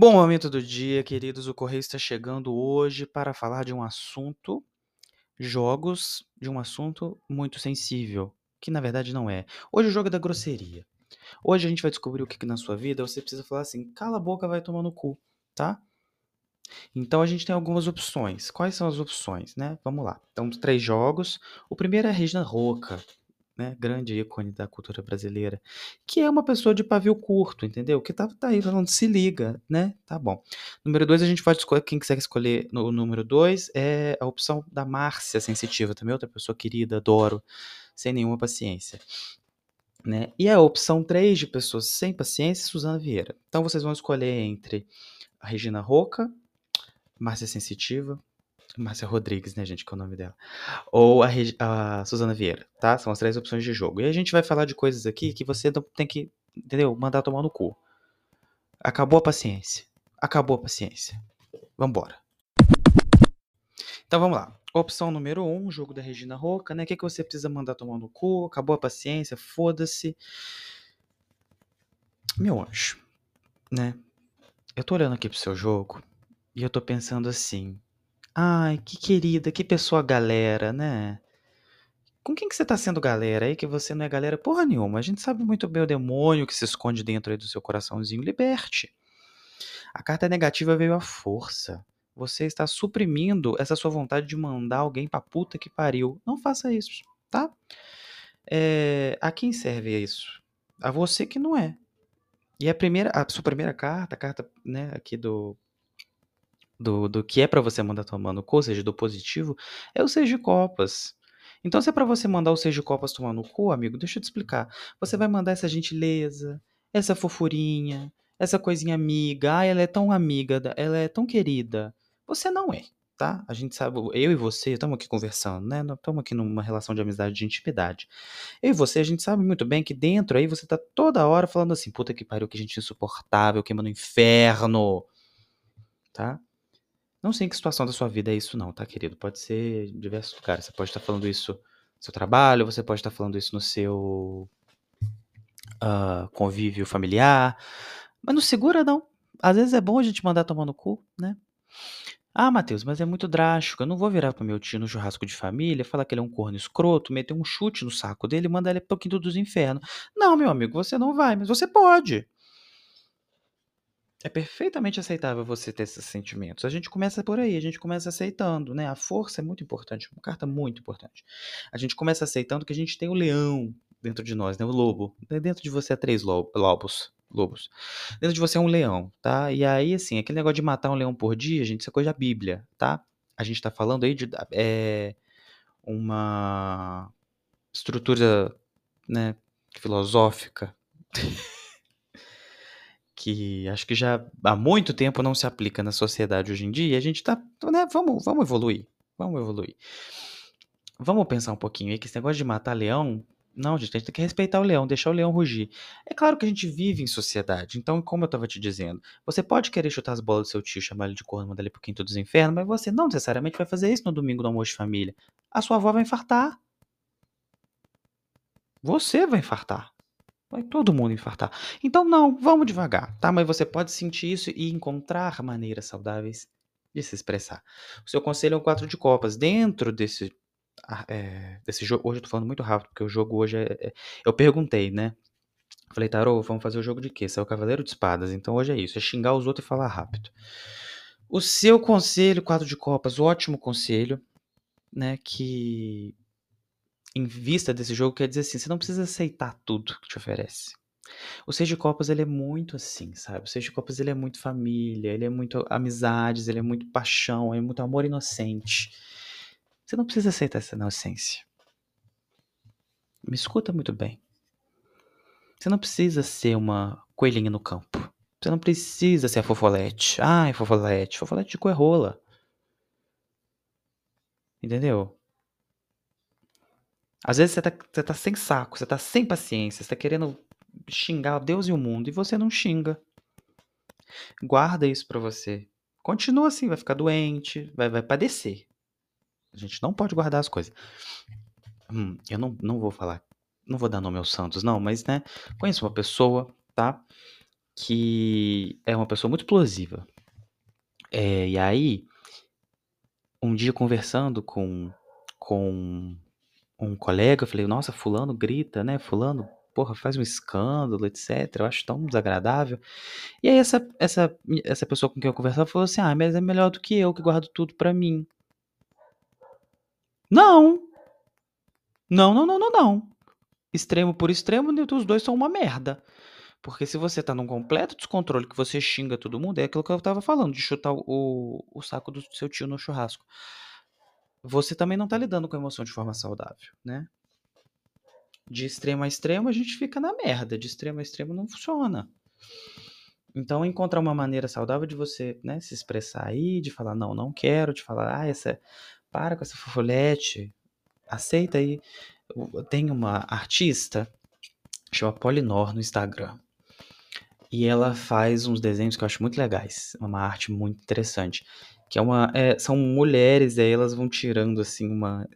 Bom momento do dia, queridos. O Correio está chegando hoje para falar de um assunto, jogos, de um assunto muito sensível, que na verdade não é. Hoje o jogo é da grosseria. Hoje a gente vai descobrir o que, que na sua vida você precisa falar assim: cala a boca, vai tomar no cu, tá? Então a gente tem algumas opções. Quais são as opções, né? Vamos lá. Então, três jogos. O primeiro é a Regina Roca, né, grande ícone da cultura brasileira, que é uma pessoa de pavio curto, entendeu? Que tá, tá aí falando, se liga, né? Tá bom. Número dois, a gente pode escolher, quem quiser escolher no número dois, é a opção da Márcia Sensitiva, também outra pessoa querida, adoro, sem nenhuma paciência. Né? E a opção 3 de pessoas sem paciência, Suzana Vieira. Então vocês vão escolher entre a Regina Roca, Márcia Sensitiva, Márcia Rodrigues, né, gente, que é o nome dela. Ou a, a Suzana Vieira, tá? São as três opções de jogo. E a gente vai falar de coisas aqui que você tem que, entendeu? Mandar tomar no cu. Acabou a paciência. Acabou a paciência. Vambora. Então vamos lá. Opção número 1, um, jogo da Regina Roca, né? O que, que você precisa mandar tomar no cu? Acabou a paciência, foda-se. Meu anjo, né? Eu tô olhando aqui pro seu jogo e eu tô pensando assim: Ai, que querida, que pessoa galera, né? Com quem que você tá sendo galera aí que você não é galera porra nenhuma? A gente sabe muito bem o demônio que se esconde dentro aí do seu coraçãozinho. Liberte. A carta negativa veio à força. Você está suprimindo essa sua vontade de mandar alguém pra puta que pariu. Não faça isso, tá? É, a quem serve isso? A você que não é. E a primeira, a sua primeira carta, a carta, né, aqui do do, do que é para você mandar tomar no cu, ou seja, do positivo, é o seis de copas. Então, se é para você mandar o seis de copas tomar no cu, amigo, deixa eu te explicar. Você vai mandar essa gentileza, essa fofurinha, essa coisinha amiga. Ah, ela é tão amiga, ela é tão querida. Você não é, tá? A gente sabe, eu e você estamos aqui conversando, né? Estamos aqui numa relação de amizade, de intimidade. Eu e você, a gente sabe muito bem que dentro aí você tá toda hora falando assim, puta que pariu, que gente insuportável, queima no inferno, tá? Não sei em que situação da sua vida é isso não, tá, querido? Pode ser diversos lugares. Você pode estar falando isso no seu trabalho, você pode estar falando isso no seu uh, convívio familiar. Mas não segura, não. Às vezes é bom a gente mandar tomar no cu, né? Ah, Matheus, mas é muito drástico. Eu não vou virar pro meu tio no churrasco de família, falar que ele é um corno escroto, meter um chute no saco dele e mandar ele pro quinto dos infernos. Não, meu amigo, você não vai, mas você pode. É perfeitamente aceitável você ter esses sentimentos. A gente começa por aí, a gente começa aceitando, né? A força é muito importante, uma carta muito importante. A gente começa aceitando que a gente tem o leão dentro de nós, né? O lobo. Dentro de você é três lobos. Lobos. Dentro de você é um leão, tá? E aí, assim, aquele negócio de matar um leão por dia, gente, isso é coisa da Bíblia, tá? A gente tá falando aí de é, uma estrutura, né, filosófica que acho que já há muito tempo não se aplica na sociedade hoje em dia, e a gente tá, né, vamos, vamos evoluir, vamos evoluir. Vamos pensar um pouquinho aí que esse negócio de matar leão, não, gente, a gente tem que respeitar o leão, deixar o leão rugir. É claro que a gente vive em sociedade, então, como eu tava te dizendo, você pode querer chutar as bolas do seu tio, chamar ele de corno, mandar ele pro quinto dos infernos, mas você não necessariamente vai fazer isso no domingo do almoço de família. A sua avó vai infartar. Você vai infartar. Vai todo mundo infartar. Então, não, vamos devagar, tá? Mas você pode sentir isso e encontrar maneiras saudáveis de se expressar. O seu conselho é um quatro de copas. Dentro desse, é, desse jogo. Hoje eu tô falando muito rápido, porque o jogo hoje é. é eu perguntei, né? Falei, Tarô, vamos fazer o jogo de quê? Você é o Cavaleiro de Espadas. Então hoje é isso: é xingar os outros e falar rápido. O seu conselho, quatro de copas, ótimo conselho, né? Que em vista desse jogo quer dizer assim, você não precisa aceitar tudo que te oferece. O Seis de Copas, ele é muito assim, sabe? O Seis de Copas, ele é muito família, ele é muito amizades, ele é muito paixão, é muito amor inocente. Você não precisa aceitar essa inocência. Me escuta muito bem. Você não precisa ser uma coelhinha no campo. Você não precisa ser a fofolete. Ai, fofolete. Fofolete de coerrola. Entendeu? Às vezes você tá, você tá sem saco, você tá sem paciência, você tá querendo xingar Deus e o mundo e você não xinga. Guarda isso pra você. Continua assim, vai ficar doente, vai, vai padecer. A gente não pode guardar as coisas. Hum, eu não, não vou falar, não vou dar nome aos santos, não, mas né, conheço uma pessoa, tá? que é uma pessoa muito explosiva. É, e aí, um dia conversando com, com um colega, eu falei, nossa, fulano grita, né? Fulano, porra, faz um escândalo, etc. Eu acho tão desagradável. E aí essa, essa, essa pessoa com quem eu conversava falou assim, ah, mas é melhor do que eu que guardo tudo pra mim. Não! Não, não, não, não, não. Extremo por extremo, os dois são uma merda. Porque se você tá num completo descontrole, que você xinga todo mundo, é aquilo que eu tava falando, de chutar o, o saco do seu tio no churrasco. Você também não tá lidando com a emoção de forma saudável, né? De extremo a extremo, a gente fica na merda. De extremo a extremo não funciona. Então, encontrar uma maneira saudável de você né, se expressar aí, de falar, não, não quero, de falar, ah, essa, para com essa fofolete, aceita aí. Tem uma artista, chama Polinor no Instagram. E ela faz uns desenhos que eu acho muito legais. Uma arte muito interessante. Que é uma. É, são mulheres, e aí elas vão tirando assim uma.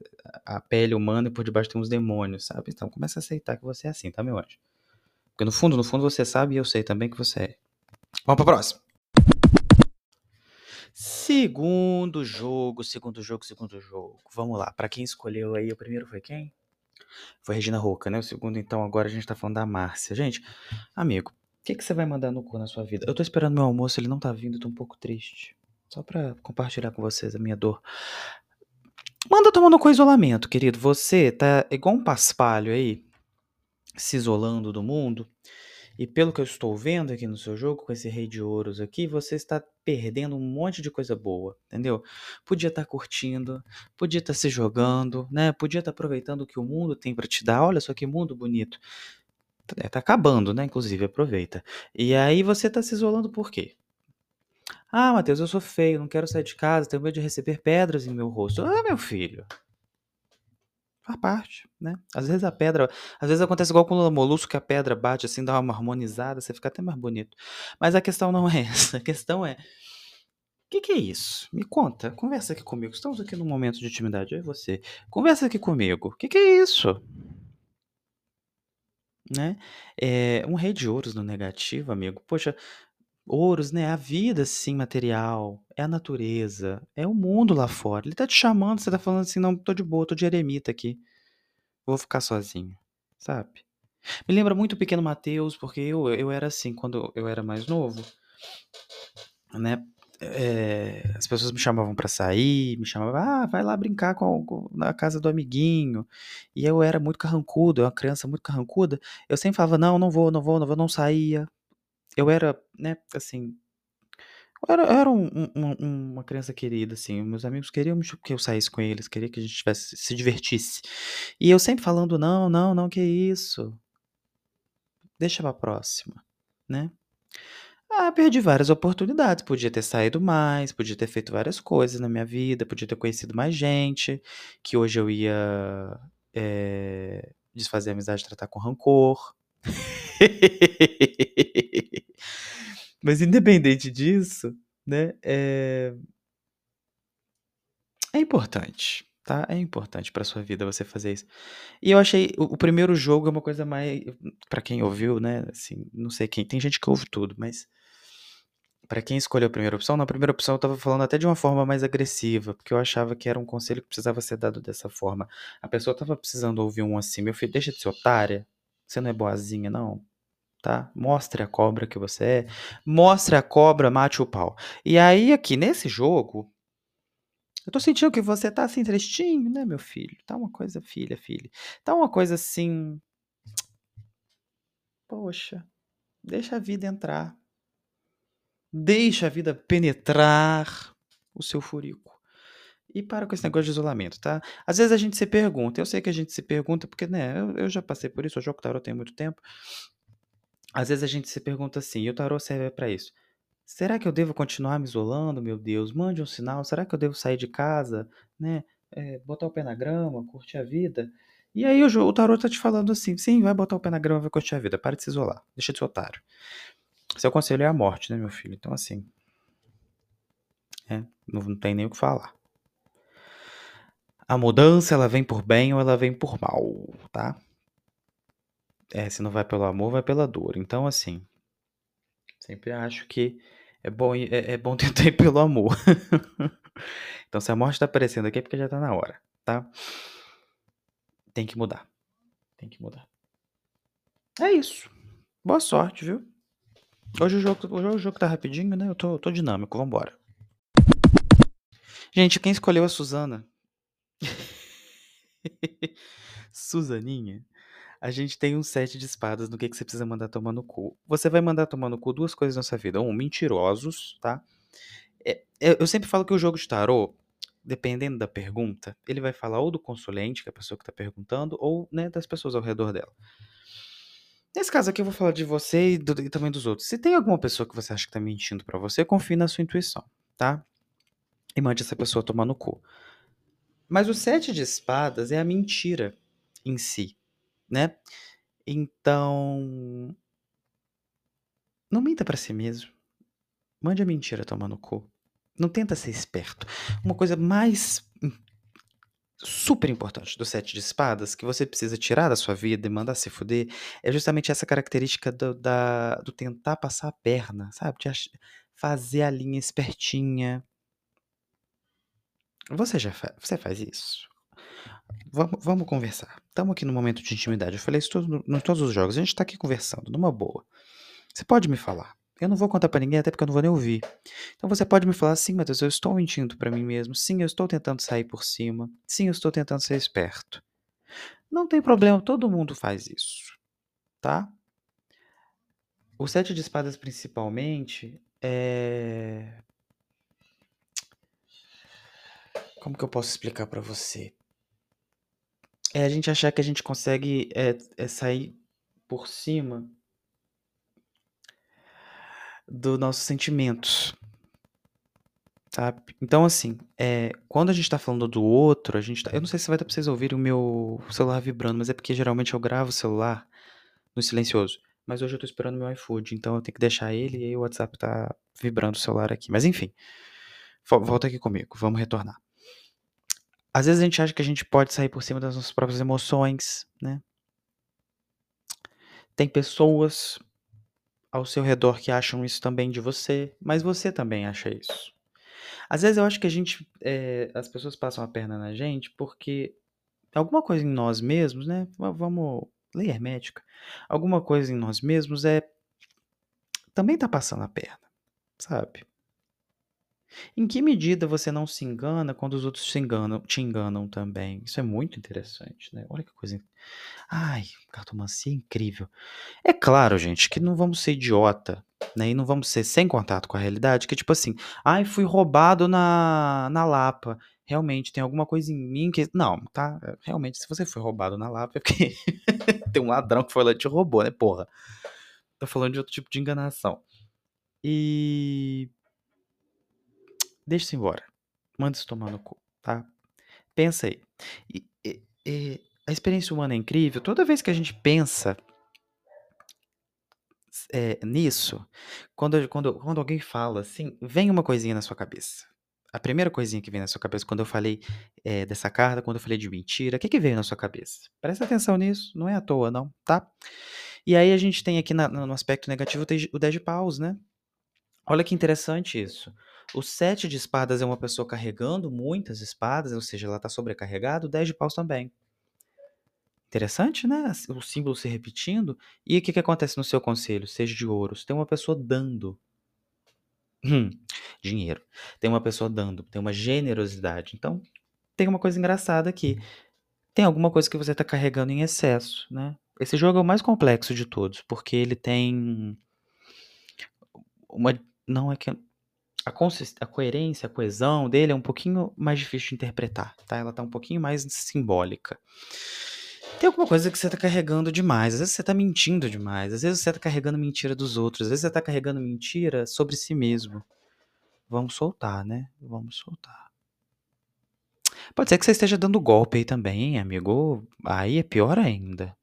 A pele humana e por debaixo tem uns demônios, sabe? Então começa a aceitar que você é assim, tá, meu anjo? Porque no fundo, no fundo você sabe e eu sei também que você é. Vamos pra próxima. Segundo jogo, segundo jogo, segundo jogo. Vamos lá. Para quem escolheu aí, o primeiro foi quem? Foi Regina Roca, né? O segundo, então, agora a gente tá falando da Márcia. Gente, amigo, o que, que você vai mandar no cu na sua vida? Eu tô esperando meu almoço, ele não tá vindo, tô um pouco triste. Só pra compartilhar com vocês a minha dor. Manda tomar no cu isolamento, querido. Você tá igual um paspalho aí, se isolando do mundo. E pelo que eu estou vendo aqui no seu jogo, com esse rei de ouros aqui, você está perdendo um monte de coisa boa, entendeu? Podia estar tá curtindo, podia estar tá se jogando, né? Podia estar tá aproveitando o que o mundo tem para te dar. Olha só que mundo bonito. É, tá acabando, né? Inclusive, aproveita. E aí você tá se isolando por quê? Ah, Matheus, eu sou feio, não quero sair de casa, tenho medo de receber pedras em meu rosto. Ah, meu filho. Faz parte, né? Às vezes a pedra. Às vezes acontece igual com o molusco que a pedra bate assim, dá uma harmonizada, você fica até mais bonito. Mas a questão não é essa. A questão é. O que, que, é isso? Me conta, conversa aqui comigo. Estamos aqui num momento de intimidade, eu e você. Conversa aqui comigo. O que, que é isso? Né? É, um rei de ouros no negativo, amigo. Poxa, ouros, né? A vida, sim, material, é a natureza, é o mundo lá fora. Ele tá te chamando, você tá falando assim, não, tô de boa, tô de eremita aqui. Vou ficar sozinho, sabe? Me lembra muito o Pequeno Mateus, porque eu, eu era assim, quando eu era mais novo, né? É, as pessoas me chamavam para sair, me chamavam, ah, vai lá brincar com, com, na casa do amiguinho. E eu era muito carrancudo, eu era uma criança muito carrancuda. Eu sempre falava, não, não vou, não vou, não vou, não saía. Eu era, né, assim. Eu era, eu era um, um, uma criança querida, assim. Meus amigos queriam que eu saísse com eles, queriam que a gente tivesse, se divertisse. E eu sempre falando, não, não, não, que isso. Deixa pra próxima, né? Ah, perdi várias oportunidades. Podia ter saído mais, podia ter feito várias coisas na minha vida, podia ter conhecido mais gente, que hoje eu ia é, desfazer amizade, tratar com rancor. Mas independente disso, né, é, é importante, tá? É importante para sua vida você fazer isso. E eu achei o, o primeiro jogo é uma coisa mais para quem ouviu, né? Assim, não sei quem, tem gente que ouve tudo, mas para quem escolheu a primeira opção, na primeira opção eu tava falando até de uma forma mais agressiva, porque eu achava que era um conselho que precisava ser dado dessa forma. A pessoa tava precisando ouvir um assim, meu filho, deixa de ser otária, você não é boazinha, não. Tá? Mostre a cobra que você é. Mostre a cobra, mate o pau. E aí, aqui nesse jogo, eu tô sentindo que você tá assim, tristinho, né, meu filho? Tá uma coisa, filha, filha. Tá uma coisa assim. Poxa, deixa a vida entrar. Deixa a vida penetrar o seu furico. E para com esse negócio de isolamento, tá? Às vezes a gente se pergunta, eu sei que a gente se pergunta, porque, né, eu, eu já passei por isso, eu jogo tarot tem muito tempo. Às vezes a gente se pergunta assim, e o tarot serve para isso. Será que eu devo continuar me isolando, meu Deus? Mande um sinal. Será que eu devo sair de casa, né? É, botar o pé na grama, curtir a vida? E aí o, o tarot tá te falando assim, sim, vai botar o pé na grama, vai curtir a vida, para de se isolar, deixa de ser otário. Seu conselho é a morte, né, meu filho? Então, assim. É, não, não tem nem o que falar. A mudança, ela vem por bem ou ela vem por mal, tá? É, se não vai pelo amor, vai pela dor. Então, assim. Sempre acho que é bom é é bom tentar ir pelo amor. Então se a morte tá aparecendo aqui é porque já tá na hora, tá? Tem que mudar, tem que mudar. É isso. Boa sorte, viu? Hoje o jogo hoje o jogo tá rapidinho, né, eu tô tô dinâmico, vamos embora. Gente, quem escolheu a Susana? Suzaninha, a gente tem um 7 de espadas no que que você precisa mandar tomar no cu. Você vai mandar tomar no cu 2 coisas na sua vida: 1, mentirosos, tá? Eh, eu sempre falo que o jogo de tarô, dependendo da pergunta, ele vai falar ou do consulente, que é a pessoa que tá perguntando, ou, né, das pessoas ao redor dela. Nesse caso aqui eu vou falar de você e do e também dos outros. Se tem alguma pessoa que você acha que tá mentindo pra você, confie na sua intuição, tá? E mande essa pessoa tomar no cu. Mas o 7 de espadas é a mentira em si, né? Então não minta pra si mesmo. Mande a mentira tomar no cu. Não tenta ser esperto. Uma coisa mais super importante do 7 de espadas, que você precisa tirar da sua vida e mandar se fuder, é justamente essa característica do da do tentar passar a perna, sabe? De fazer a linha espertinha. Você já fa você faz isso? Vamos vamos conversar. Estamos aqui no momento de intimidade. Eu falei isso tudo no em todos os jogos. A gente tá aqui conversando, numa boa. Você pode me falar. Eu não vou contar pra ninguém, até porque eu não vou nem ouvir. Então você pode me falar: "Sim, Matheus, eu estou mentindo pra mim mesmo. Sim, eu estou tentando sair por cima. Sim, eu estou tentando ser esperto". Não tem problema, todo mundo faz isso, tá? O 7 de espadas principalmente, eh Como que eu posso explicar pra você? É a gente achar que a gente consegue, eh eh, sair por cima do nossos sentimentos. Sabe? Então assim, eh, quando a gente tá falando do outro, a gente tá eu não sei se vai dar pra vocês ouvirem o meu celular vibrando, mas é porque geralmente eu gravo o celular no silencioso. Mas hoje eu tô esperando meu iFood, então eu tenho que deixar ele e aí o WhatsApp tá vibrando o celular aqui. Mas enfim, vo volta aqui comigo, vamos retornar. Às vezes a gente acha que a gente pode sair por cima das nossas próprias emoções, né? Tem pessoas ao seu redor que acham isso também de você, mas você também acha isso. Às vezes eu acho que a gente, eh, as pessoas passam a perna na gente, porque alguma coisa em nós mesmos, né, va vamos lei hermética, alguma coisa em nós mesmos, eh também tá passando a perna, sabe? Em que medida você não se engana quando os outros se enganam te enganam também? Isso é muito interessante, né. Olha que coisa ai, cartomancia é incrível. É claro, gente, que não vamos ser idiota, né, e não vamos ser sem contato com a realidade, que tipo assim: "Ai, fui roubado na na Lapa. Realmente tem alguma coisa em mim que" não, tá, realmente se você foi roubado na Lapa é porque tem um ladrão que foi lá e te roubou, né, porra. Tô falando de outro tipo de enganação. E deixa isso embora. Manda isso tomar no cu, tá? Pensa aí. E e e a experiência humana é incrível, toda vez que a gente pensa eh, nisso, quando quando quando alguém fala assim, vem uma coisinha na sua cabeça. A primeira coisinha que vem na sua cabeça quando eu falei, eh, dessa carta, quando eu falei de mentira, que que veio na sua cabeça? Presta atenção nisso, não é à toa não, tá? E aí a gente tem aqui na no aspecto negativo o o 10 de paus, né. Olha que interessante isso. O 7 de espadas é uma pessoa carregando muitas espadas, ou seja, ela tá sobrecarregada, o 10 de paus também. Interessante, né, o símbolo se repetindo. E o que que acontece no seu conselho, seja de ouros? Tem uma pessoa dando. Hum, dinheiro. Tem uma pessoa dando, tem uma generosidade. Então, tem uma coisa engraçada aqui. Tem alguma coisa que você tá carregando em excesso, né. Esse jogo é o mais complexo de todos, porque ele tem uma não é que a a coerência, a coesão dele é um pouquinho mais difícil de interpretar, tá, ela tá um pouquinho mais simbólica. Tem alguma coisa que você tá carregando demais, às vezes você tá mentindo demais, às vezes você tá carregando mentira dos outros, às vezes você tá carregando mentira sobre si mesmo. Vamos soltar, né, vamos soltar. Pode ser que você esteja dando golpe aí também, amigo, aí é pior ainda.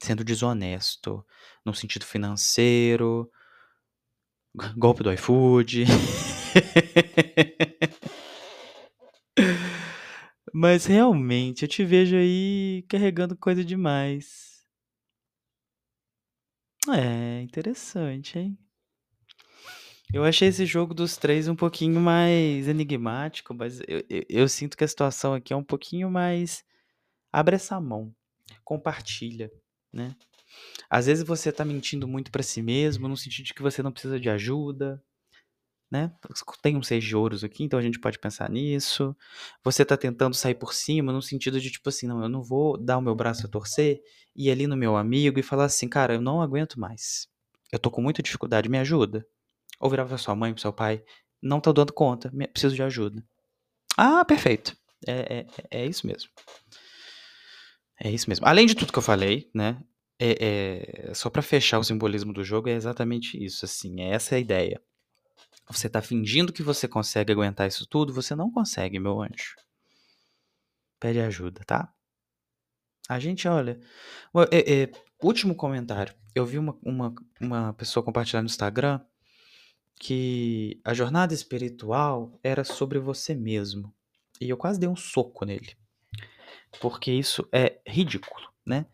Sendo desonesto, no sentido financeiro. Golpe do iFood. Mas realmente, eu te vejo aí carregando coisa demais. É, interessante, hein. Eu achei esse jogo dos 3 um pouquinho mais enigmático, mas eu eu eu sinto que a situação aqui é um pouquinho mais abre essa mão, compartilha, né. Às vezes você tá mentindo muito pra si mesmo, no sentido de que você não precisa de ajuda, né. Tem um 6 de ouros aqui, então a gente pode pensar nisso. Você tá tentando sair por cima no sentido de, tipo assim: "Não, eu não vou dar o meu braço a torcer, ir ali no meu amigo e falar assim: 'Cara, eu não aguento mais. Eu tô com muita dificuldade, me ajuda'". Ou virar pra sua mãe, para seu pai: "Não tô dando conta, preciso de ajuda". Ah, perfeito. É é é isso mesmo. É isso mesmo. Além de tudo que eu falei, né, eh eh, só pra fechar o simbolismo do jogo, é exatamente isso, assim, essa é a ideia. Você tá fingindo que você consegue aguentar isso tudo, você não consegue, meu anjo. Pede ajuda, tá? A gente olha eh eh, último comentário, eu vi uma uma uma pessoa compartilhar no Instagram, que a jornada espiritual era sobre você mesmo, e eu quase dei um soco nele. Porque isso é ridículo, né.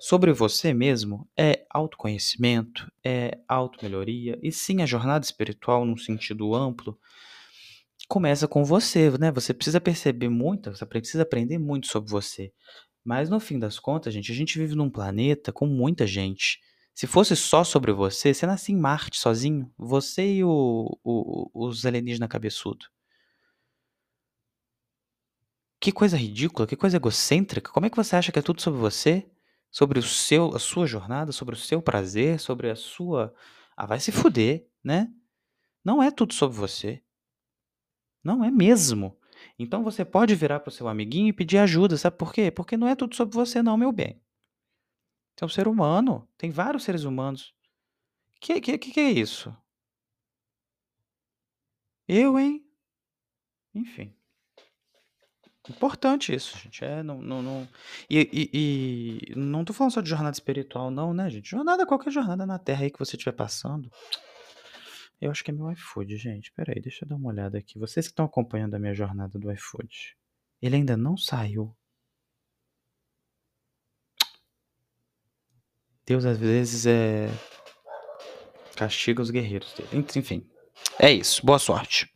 Sobre você mesmo é autoconhecimento, é automelhoria, e sim, a jornada espiritual num sentido amplo começa com você, né, você precisa perceber muito, você precisa aprender muito sobre você. Mas no fim das contas, gente, a gente vive num planeta com muita gente. Se fosse só sobre você, você nascia em Marte sozinho, você e o o os alienígena cabeçudo. Que coisa ridícula, que coisa egocêntrica, como é que você acha que é tudo sobre você? Sobre o seu a sua jornada, sobre o seu prazer, sobre a sua ah, vai se fuder, né. Não é tudo sobre você. Não é mesmo. Então você pode virar para o seu amiguinho e pedir ajuda, sabe por quê? Porque não é tudo sobre você não, meu bem. Você é um ser humano, tem vários seres humanos. Que que que que é isso? Eu, hein? Enfim. Importante isso, gente, é, não não não e e e não tô falando só de jornada espiritual não, né, gente, jornada qualquer jornada na terra aí que você estiver passando. Eu acho que é meu iFood, gente, espera aí, deixa eu dar uma olhada aqui, vocês que estão acompanhando a minha jornada do iFood, ele ainda não saiu. Deus às vezes, eh castiga os guerreiros dele, enfim, é isso, boa sorte.